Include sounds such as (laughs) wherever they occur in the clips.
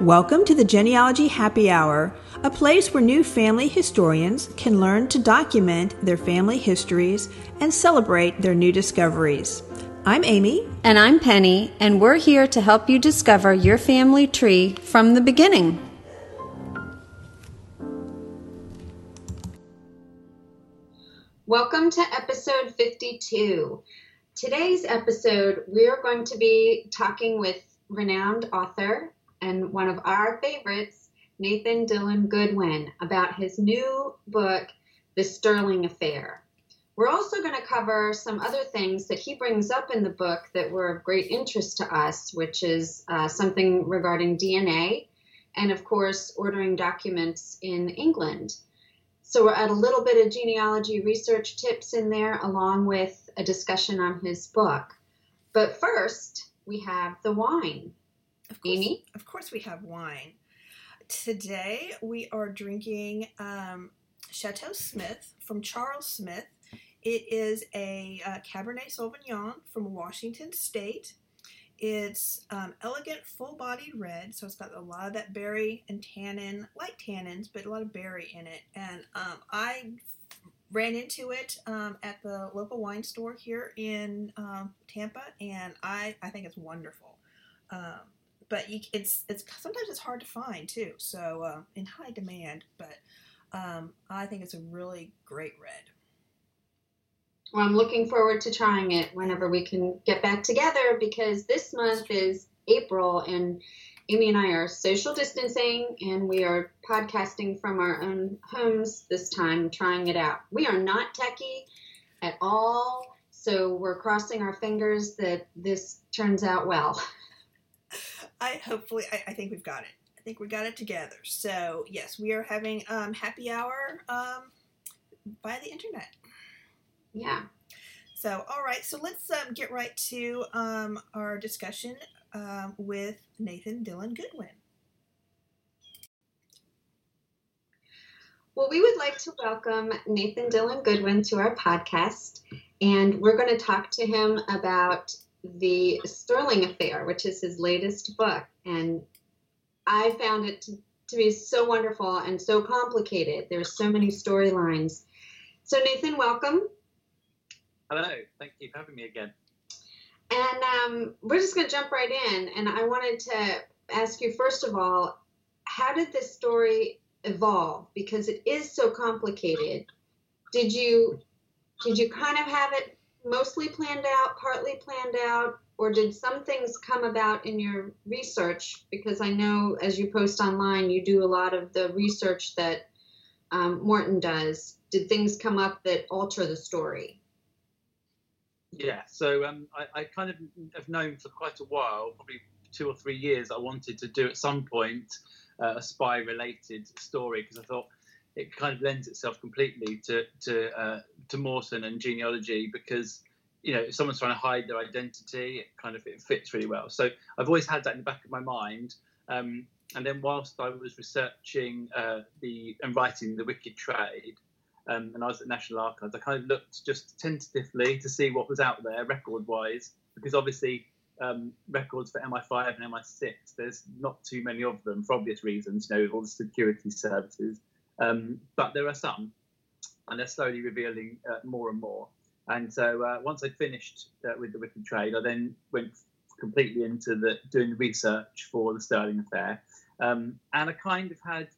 Welcome to the Genealogy Happy Hour, a place where new family historians can learn to document their family histories and celebrate their new discoveries. I'm Amy. And I'm Penny, and we're here to help you discover your family tree from the beginning. Welcome to episode 52. Today's episode, we are going to be talking with renowned author and one of our favorites, Nathan Dylan Goodwin, about his new book, The Sterling Affair. We're also going to cover some other things that he brings up in the book that were of great interest to us, which is uh, something regarding DNA and, of course, ordering documents in England. So we're at a little bit of genealogy research tips in there, along with a discussion on his book. But first, we have the wine. Of course, Amy? Of course, we have wine. Today, we are drinking um, Chateau Smith from Charles Smith. It is a uh, Cabernet Sauvignon from Washington State. It's um, elegant, full bodied red, so it's got a lot of that berry and tannin, light tannins, but a lot of berry in it. And um, I ran into it um, at the local wine store here in um, Tampa, and I, I think it's wonderful. But you, it's it's sometimes it's hard to find too. So uh, in high demand, but um, I think it's a really great red. Well, I'm looking forward to trying it whenever we can get back together because this month is April and Amy and I are social distancing and we are podcasting from our own homes this time, trying it out. We are not techie at all, so we're crossing our fingers that this turns out well. (laughs) I hopefully I, I, think we've got it. I think we got it together. So yes, we are having um, happy hour um, via the internet. Yeah. So all right, so let's um, get right to um, our discussion um, with Nathan Dylan Goodwin. Well, we would like to welcome Nathan Dylan Goodwin to our podcast, and we're going to talk to him about the Sterling Affair, which is his latest book. And I found it to, to be so wonderful and so complicated. There's so many storylines. So, Nathan, welcome. Hello. Thank you for having me again. And um, we're just going to jump right in. And I wanted to ask you, first of all, how did this story evolve? Because it is so complicated. Did you did you kind of have it mostly planned out, partly planned out, or did some things come about in your research? Because I know as you post online, you do a lot of the research that um, Morton does. Did things come up that alter the story? Yeah, so um, I, I, kind of have known for quite a while, probably two or three years, I wanted to do at some point uh, a spy related story because I thought it kind of lends itself completely to to uh, to Morton and genealogy because you know if someone's trying to hide their identity, it kind of it fits really well. So I've always had that in the back of my mind. Um, and then whilst I was researching uh, the and writing the Wicked Trade, um, and I was at National Archives, I kind of looked just tentatively to see what was out there record-wise, because obviously um, records for MI5 and MI6, there's not too many of them for obvious reasons, you know, all the security services. Um, but there are some, and they're slowly revealing uh, more and more. And so uh, once I'd finished uh, with the Wicked Trade, I then went completely into the doing the research for the Sterling Affair, um, and I kind of had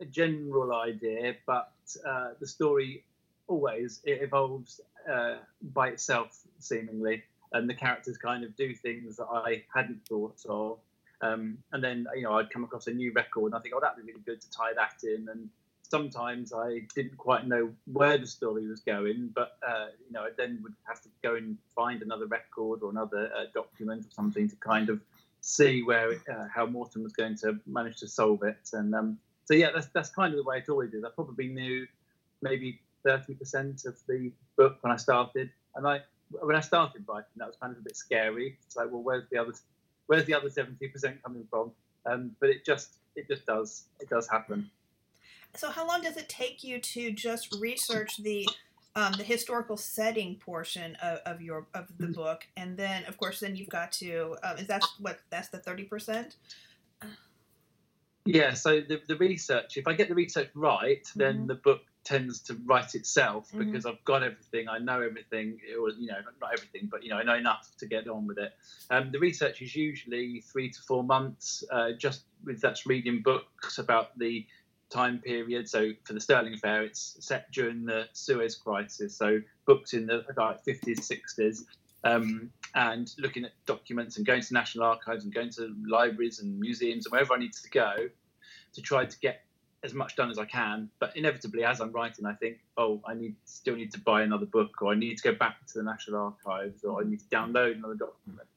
a general idea, but uh, the story always it evolves uh, by itself seemingly, and the characters kind of do things that I hadn't thought of. Um, and then you know I'd come across a new record, and I think, oh, that'd be really good to tie that in, and sometimes I didn't quite know where the story was going, but uh, you know, I then would have to go and find another record or another uh, document or something to kind of see where uh, how Morton was going to manage to solve it. And um, so, yeah, that's that's kind of the way it always is. I probably knew maybe thirty percent of the book when I started, and I when I started writing, that was kind of a bit scary. It's like, well, where's the other where's the other seventy percent coming from? Um, but it just it just does it does happen so how long does it take you to just research the um, the historical setting portion of, of your of the mm. book, and then of course then you've got to um, is that what that's the thirty percent? Yeah, so the, the research, if I get the research right, then Mhm. the book tends to write itself Mhm. because I've got everything, I know everything. It was, you know, not everything, but you know, I know enough to get on with it. Um, the research is usually three to four months, uh, just with that's reading books about the time period. So for the Sterling Affair, it's set during the Suez Crisis, so books in the like 50s, 60s um, and looking at documents and going to national archives and going to libraries and museums and wherever I need to go to try to get as much done as I can. But inevitably, as I'm writing, I think, oh, I need still need to buy another book, or I need to go back to the national archives, or I need to download another document.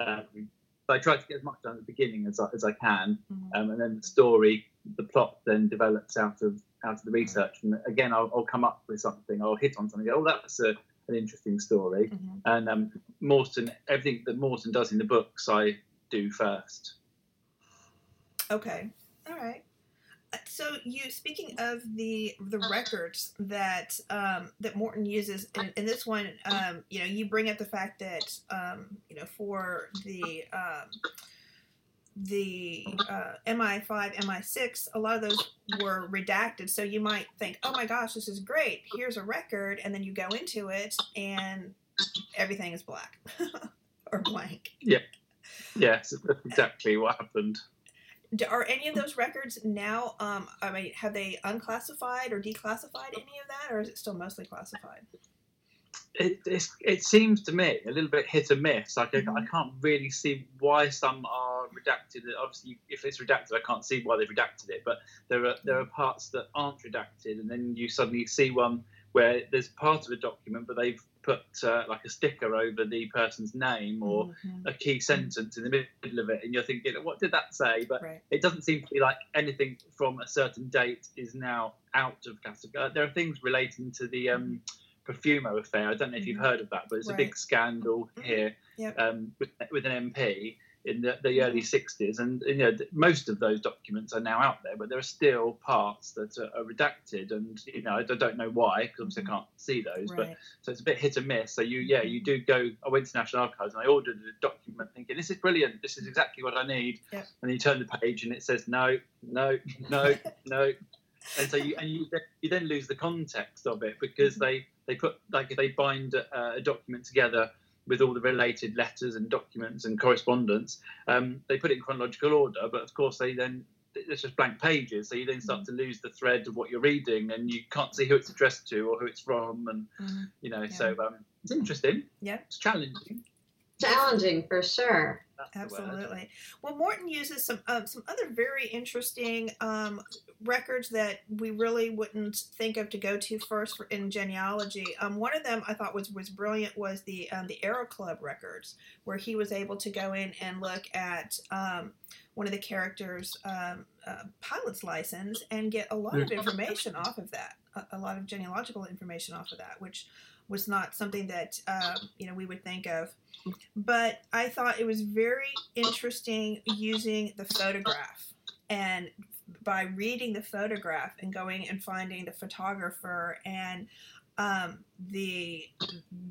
Um, but I try to get as much done at the beginning as I, as I can, Mhm. um, and then the story, the plot, then develops out of out of the research. And again, I'll, I'll come up with something, I'll hit on something. Oh, that's a, an interesting story. Mhm. And um, Morton, everything that Morton does in the books, I do first. Okay. All right. So you speaking of the the records that um, that Morton uses in, in this one, um, you know, you bring up the fact that um, you know for the um, the uh, MI5, MI6, a lot of those were redacted. So you might think, oh my gosh, this is great. Here's a record, and then you go into it, and everything is black (laughs) or blank. Yeah, yes, that's exactly what happened. Are any of those records now? Um, I mean, have they unclassified or declassified any of that, or is it still mostly classified? It, it's, it seems to me a little bit hit and miss. Like I, I Mhm. can't really see why some are redacted. Obviously, if it's redacted, I can't see why they've redacted it. But there are there are parts that aren't redacted, and then you suddenly see one where there's part of a document, but they've put uh, like a sticker over the person's name or Mhm. a key sentence in the middle of it, and you're thinking, what did that say? But Right. it doesn't seem to be like anything from a certain date is now out of category. Uh, there are things relating to the um, Profumo affair. I don't know if you've Mhm. heard of that, but it's a big scandal Mhm. here Yep. um, with, with an MP in the, the Mm-hmm. early 60s. And, you know, most of those documents are now out there, but there are still parts that are, are redacted. And, you know, I don't know why, because. I can't see those, but so it's a bit hit and miss. So you, yeah, you do go. I went to National Archives and I ordered a document, thinking this is brilliant. This is exactly what I need. Yep. And you turn the page and it says no, no, no, no. (laughs) And so you and you then, you then lose the context of it because Mhm. they they put like if they bind a, a document together with all the related letters and documents and correspondence, um, they put it in chronological order. But of course, they then it's just blank pages, so you then start to lose the thread of what you're reading, and you can't see who it's addressed to or who it's from, and Mhm. you know. Yeah. So um, it's interesting. Yeah. It's challenging. Challenging for sure. That's. Absolutely. Well, Morton uses some um, some other very interesting um, records that we really wouldn't think of to go to first for, in genealogy. Um, one of them I thought was was brilliant was the um, the Aero Club records, where he was able to go in and look at um, one of the characters' um, uh, pilot's license and get a lot of information off of that, a, a lot of genealogical information off of that, which was not something that um, you know we would think of but I thought it was very interesting using the photograph and by reading the photograph and going and finding the photographer and um, the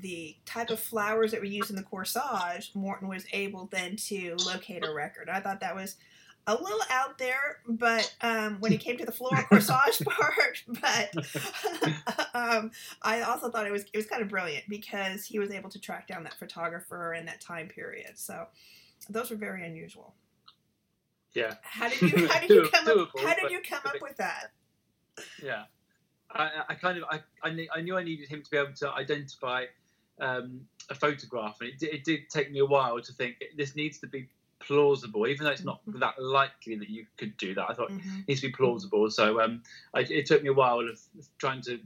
the type of flowers that were used in the corsage, Morton was able then to locate a record. I thought that was a little out there, but um, when it came to the floral (laughs) corsage part, (laughs) but (laughs) um, I also thought it was it was kind of brilliant because he was able to track down that photographer in that time period. So those were very unusual. Yeah, How did you how did (laughs) you come up how did you come up with that? yeah. I, I kind of I, I, knew, I knew I needed him to be able to identify um, a photograph, and it, did- it did take me a while to think this needs to be plausible, even though it's not Mhm. that likely that you could do that. I thought Mhm. it needs to be plausible. So um, I, it took me a while of trying to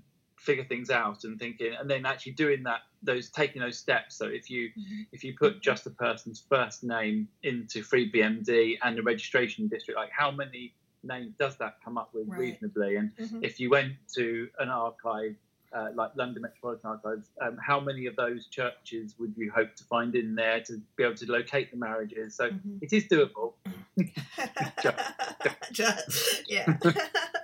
figure things out and thinking, and then actually doing that, those taking those steps. So if you Mhm. if you put just a person's first name into FreeBMD and the registration district, like how many names does that come up with Right. reasonably? And Mhm. if you went to an archive uh, like London Metropolitan Archives, um, how many of those churches would you hope to find in there to be able to locate the marriages? So Mhm. it is doable. (laughs) (laughs) just yeah. (laughs)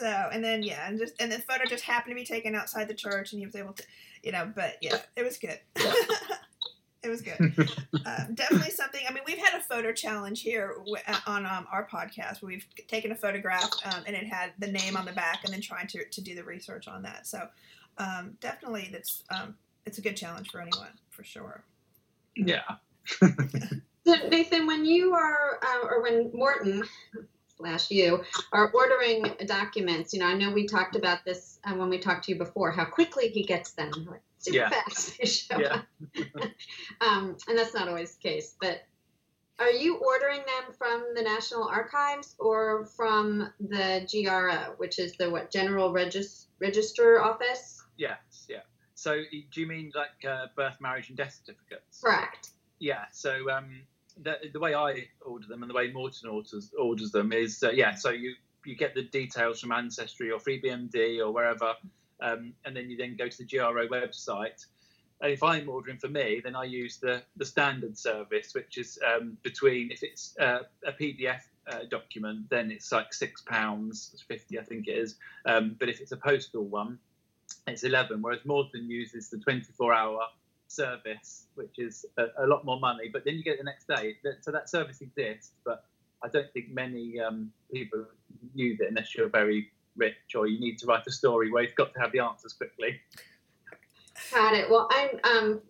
so and then yeah, and just and the photo just happened to be taken outside the church, and he was able to, you know. But yeah, it was good. (laughs) it was good. uh, (laughs) definitely something. I mean, we've had a photo challenge here uh, on um, our podcast where we've taken a photograph um, and it had the name on the back, and then trying to, to do the research on that. So um, definitely, that's um, it's a good challenge for anyone for sure. Yeah. (laughs) so Nathan, when you are, uh, or when Morton slash you are ordering documents, you know, I know we talked about this uh, when we talked to you before, how quickly he gets them. Super yeah. fast (laughs) they show yeah. up. (laughs) um, and that's not always the case, but are you ordering them from the National Archives or from the GRO, which is the what General Regis- Register Office? Yes, yeah. So do you mean like uh, birth, marriage, and death certificates? Correct. Yeah. So um, the, the way I order them and the way Morton orders orders them is uh, yeah. So you you get the details from Ancestry or FreeBMD or wherever, um, and then you then go to the GRO website. And if I'm ordering for me, then I use the the standard service, which is um, between if it's uh, a PDF uh, document, then it's like six pounds fifty, I think it is. Um, but if it's a postal one, it's 11, whereas Morton uses the 24 hour service, which is a, a, lot more money, but then you get it the next day. So that service exists, but I don't think many um, people use it unless you're very rich or you need to write a story where you've got to have the answers quickly. Got it. Well, I'm um,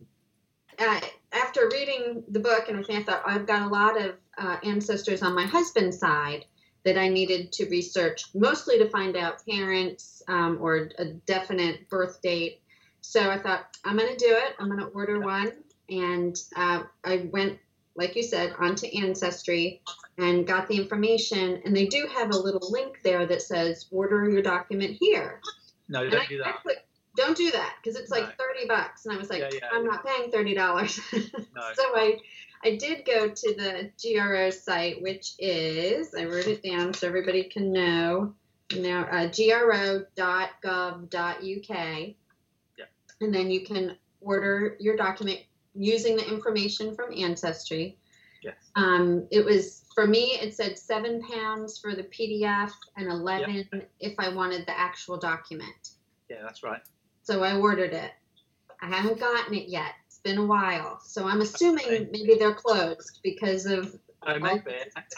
uh, after reading the book and everything, I thought I've got a lot of uh, ancestors on my husband's side that I needed to research, mostly to find out parents um, or a definite birth date. So I thought, I'm going to do it. I'm going to order one. And uh, I went, like you said, onto Ancestry and got the information. And they do have a little link there that says, order your document here. No, you don't I, do that. Put, don't do that because it's like no. 30 bucks. And I was like, yeah, yeah, I'm yeah. not paying $30. (laughs) No. so I I did go to the GRO site, which is, I wrote it down so everybody can know. Now, uh, gro.gov.uk. And then you can order your document using the information from Ancestry. Yes. Um, it was, for me, it said seven pounds for the PDF and 11 yep. if I wanted the actual document. Yeah, that's right. So I ordered it. I haven't gotten it yet It's been a while, so I'm assuming okay. maybe they're closed because of. Oh, maybe.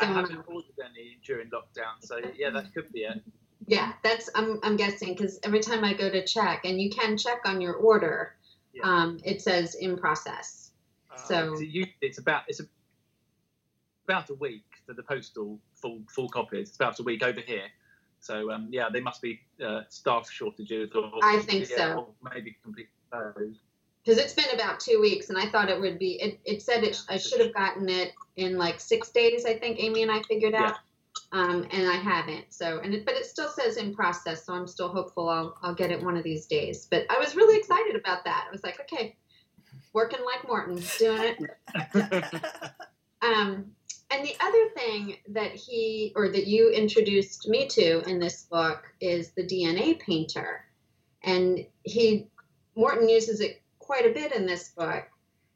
I haven't ordered any during lockdown, so yeah, that could be it. Yeah, that's I'm I'm guessing because every time I go to check, and you can check on your order, yeah. um, it says in process. Uh, so it's about it's about a week for the postal full full copies. It's about a week over here. So um, yeah, they must be uh, staff shortages or I think yeah, so. Or maybe complete closed because it's been about two weeks and i thought it would be it, it said it i should have gotten it in like six days i think amy and i figured out yeah. Um, and i haven't so and it, but it still says in process so i'm still hopeful I'll, I'll get it one of these days but i was really excited about that i was like okay working like morton doing it (laughs) um, and the other thing that he or that you introduced me to in this book is the dna painter and he morton uses it quite a bit in this book.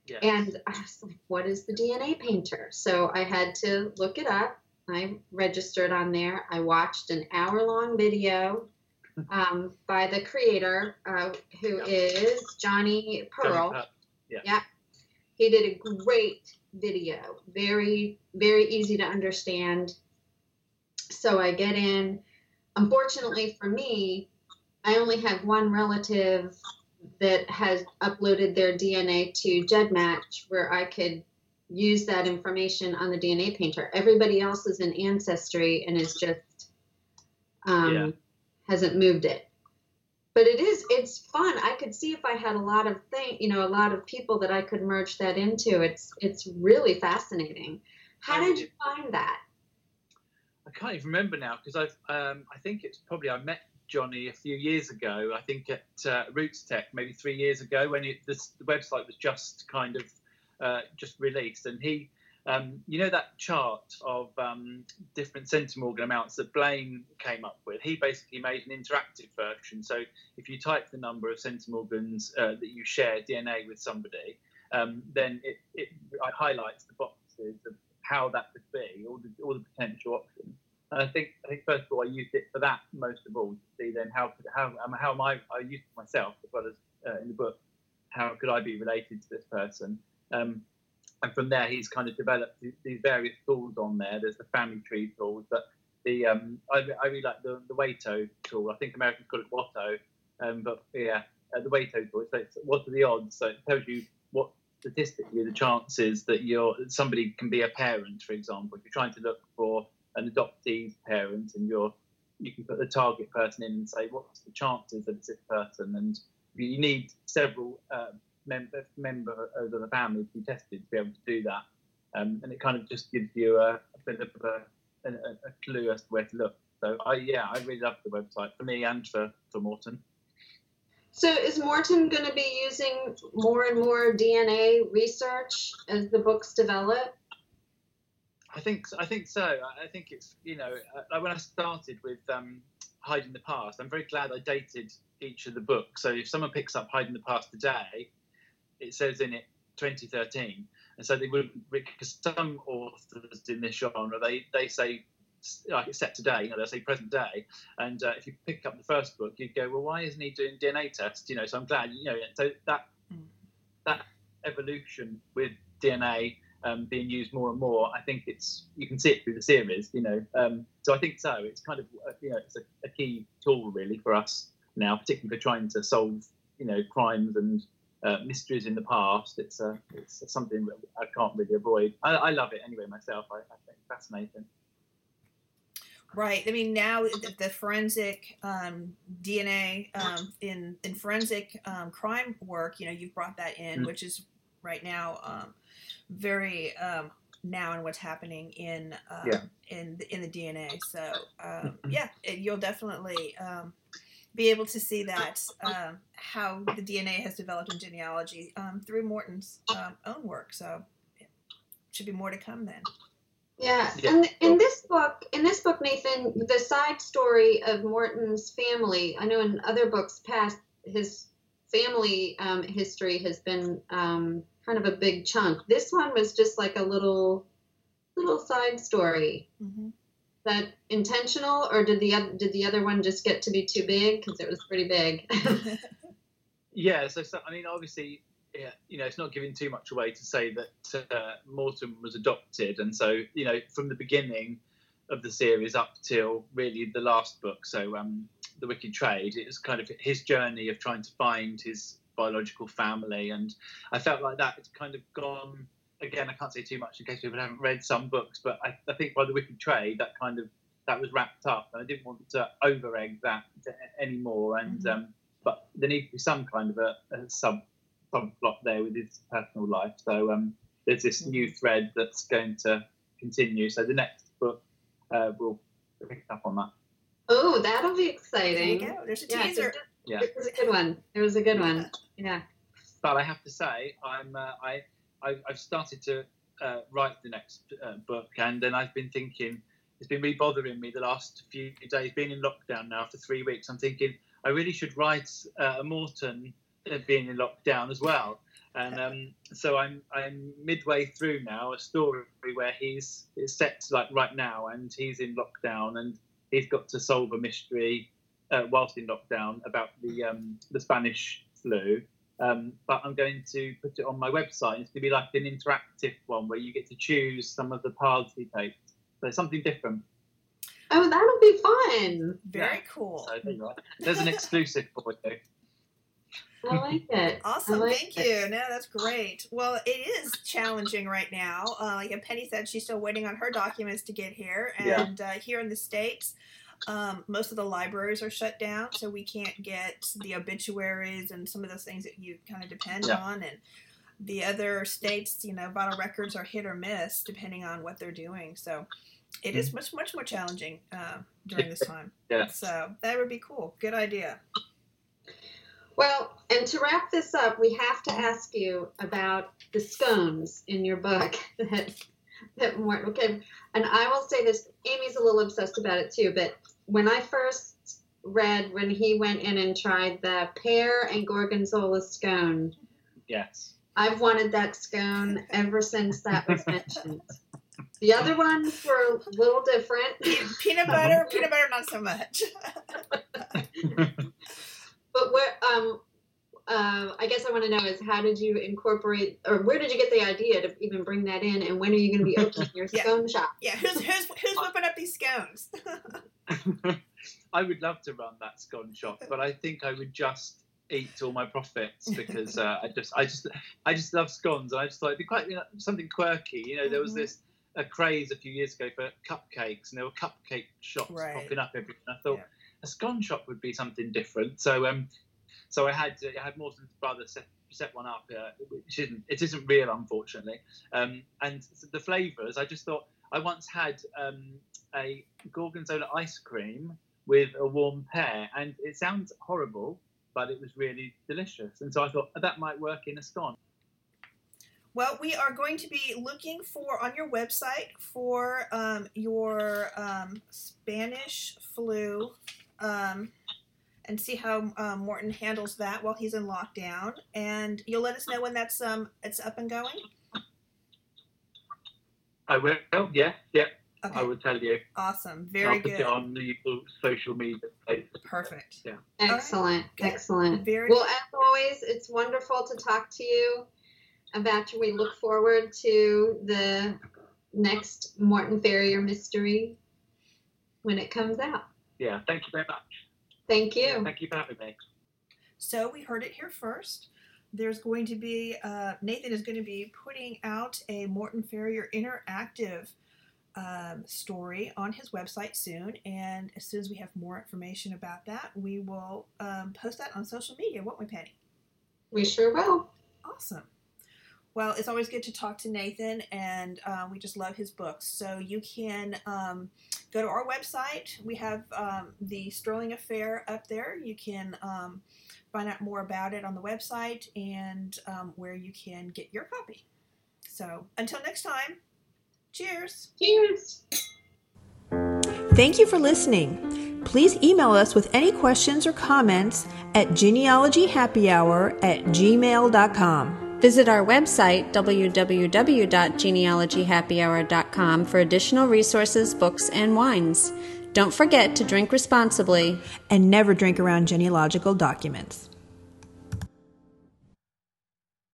Yes. And I was like, what is the DNA painter? So I had to look it up. I registered on there. I watched an hour long video um, by the creator, uh, who yep. is Jonny Perl. Jonny yeah. yeah. He did a great video, very, very easy to understand. So I get in. Unfortunately for me, I only have one relative that has uploaded their DNA to GEDmatch where I could use that information on the DNA painter. Everybody else is in Ancestry and is just um, yeah. hasn't moved it. But it is it's fun. I could see if I had a lot of thing, you know, a lot of people that I could merge that into. It's it's really fascinating. How did you find that? I can't even remember now because I've um, I think it's probably I met Jonny a few years ago. I think at uh, RootsTech, maybe three years ago, when it, this, the website was just kind of uh, just released, and he, um, you know, that chart of um, different centimorgan amounts that Blaine came up with. He basically made an interactive version. So if you type the number of centimorgans uh, that you share DNA with somebody, um, then it, it highlights the boxes of how that could be, all the, all the potential options. And I think I think first of all I used it for that most of all to see then how could, how um, how am I I used it myself as well as uh, in the book how could I be related to this person Um, and from there, he's kind of developed these various tools on there. There's the family tree tools, but the um, I, I really like the the Wato tool. I think Americans call it Watto, um, but yeah, uh, the Wato tool. So it's, what are the odds? So it tells you what statistically the chances that you're somebody can be a parent, for example. If you're trying to look for an adoptee parent and you're you can put the target person in and say what's the chances that it's this person and you need several uh, member members of the family to be tested to be able to do that um, and it kind of just gives you a, a bit of a, a, a, clue as to where to look so I yeah I really love the website for me and for, for Morton so is Morton going to be using more and more DNA research as the books develop I think I think so. I think it's you know uh, when I started with um, Hiding the Past, I'm very glad I dated each of the books. So if someone picks up Hiding the Past today, it says in it 2013, and so they would because some authors in this genre they they say like it's set today, you know, they'll say present day. And uh, if you pick up the first book, you go, well, why isn't he doing DNA tests? You know, so I'm glad, you know, so that hmm. that evolution with DNA um, being used more and more. I think it's you can see it through the series, you know. Um, so I think so. It's kind of uh, you know it's a, a, key tool really for us now, particularly for trying to solve you know crimes and uh, mysteries in the past. It's uh, it's something that I can't really avoid. I, I love it anyway myself. I, I think fascinating. Right. I mean, now the, the forensic um, DNA um, in in forensic um, crime work, you know, you've brought that in, mm. which is right now um, very um, now and what's happening in um, yeah. in the, in the DNA. So um, mm-hmm. yeah, it, you'll definitely um, be able to see that um, how the DNA has developed in genealogy um, through Morton's um, own work. So it should be more to come then. Yeah, yeah. and in this book, in this book, Nathan, the side story of Morton's family. I know in other books past, his family um, history has been um, kind of a big chunk. This one was just like a little little side story. Mm-hmm. That intentional, or did the did the other one just get to be too big because it was pretty big? (laughs) yeah. So, so I mean, obviously, yeah, you know, it's not giving too much away to say that uh, Morton was adopted, and so you know, from the beginning of the series up till really the last book, so um, the Wicked Trade, it was kind of his journey of trying to find his biological family, and I felt like that it's kind of gone. Again, I can't say too much in case people haven't read some books, but I, I think by the Wicked Trade, that kind of that was wrapped up, and I didn't want to over egg that anymore. And mm-hmm. um, but there needs to be some kind of a, a sub subplot there with his personal life. So um, there's this mm-hmm. new thread that's going to continue. So the next book uh, will pick up on that. Oh, that'll be exciting. There you go. There's a teaser. Yeah, it was a good one. It was a good one. Yeah. But I have to say, I'm uh, I, I have started to uh, write the next uh, book, and then I've been thinking it's been really bothering me the last few days. Being in lockdown now for three weeks, I'm thinking I really should write uh, a Morton uh, being in lockdown as well. And um, so I'm I'm midway through now a story where he's it's set like right now, and he's in lockdown, and he's got to solve a mystery uh, whilst in lockdown about the um, the Spanish flu. Um, but I'm going to put it on my website. It's going to be like an interactive one where you get to choose some of the paths he takes. So something different. Oh, that'll be fun. Very yeah. cool. So there's an exclusive for you. I like it. Awesome. Like Thank it. you. No, that's great. Well, it is challenging right now. Uh, like Penny said, she's still waiting on her documents to get here. And yeah. uh, here in the States, um, most of the libraries are shut down, so we can't get the obituaries and some of those things that you kind of depend yeah. on. And the other states, you know, vital records are hit or miss depending on what they're doing. So it is much much more challenging uh, during this time. yeah. So that would be cool. Good idea. Well, and to wrap this up, we have to ask you about the scones in your book (laughs) that that Morton. Okay, and I will say this: Amy's a little obsessed about it too. But when I first read when he went in and tried the pear and gorgonzola scone, yes, I've wanted that scone ever since that was mentioned. The other ones were a little different. (laughs) Peanut butter, peanut butter, not so much. but where um, um, I guess I want to know is how did you incorporate, or where did you get the idea to even bring that in, and when are you going to be opening (laughs) your Yeah. scone shop? Yeah, who's who's who's whipping up these scones? (laughs) I would love to run that scone shop, but I think I would just eat all my profits because uh, I just, I just, I just love scones, and I just thought it'd be quite you know, something quirky. You know, there was Mhm. this a craze a few years ago for cupcakes, and there were cupcake shops Right. popping up everywhere. And I thought Yeah. a scone shop would be something different. So, um, so I had I had Morton's brother set set one up, uh, which isn't it isn't real, unfortunately. Um, and the flavors, I just thought I once had um, a gorgonzola ice cream with a warm pear, and it sounds horrible, but it was really delicious. And so I thought that might work in a scone. Well, we are going to be looking for on your website for um, your um, Spanish flu um, and see how um, Morton handles that while he's in lockdown. And you'll let us know when that's um, it's up and going. I will, yeah, yeah, Okay, I will tell you. awesome, Very I'll very put good, it on the social media places. perfect. Yeah. Excellent, Good. excellent. Very Well, as always, it's wonderful to talk to you about you. We look forward to the next Morton Farrier mystery when it comes out. Yeah, thank you very much. Thank you. thank you for having me. So we heard it here first. There's going to be uh, Nathan is going to be putting out a Morton Farrier interactive um, story on his website soon, and as soon as we have more information about that, we will um, post that on social media, won't we, Penny? We sure will. Awesome. Well, it's always good to talk to Nathan, and uh, we just love his books. So you can um, go to our website. We have um, the Sterling Affair up there. You can um, find out more about it on the website and um, where you can get your copy. So until next time, cheers. Cheers. Thank you for listening. Please email us with any questions or comments at genealogyhappyhour at gmail.com. Visit our website, www.genealogyhappyhour.com, for additional resources, books, and wines. Don't forget to drink responsibly. And never drink around genealogical documents.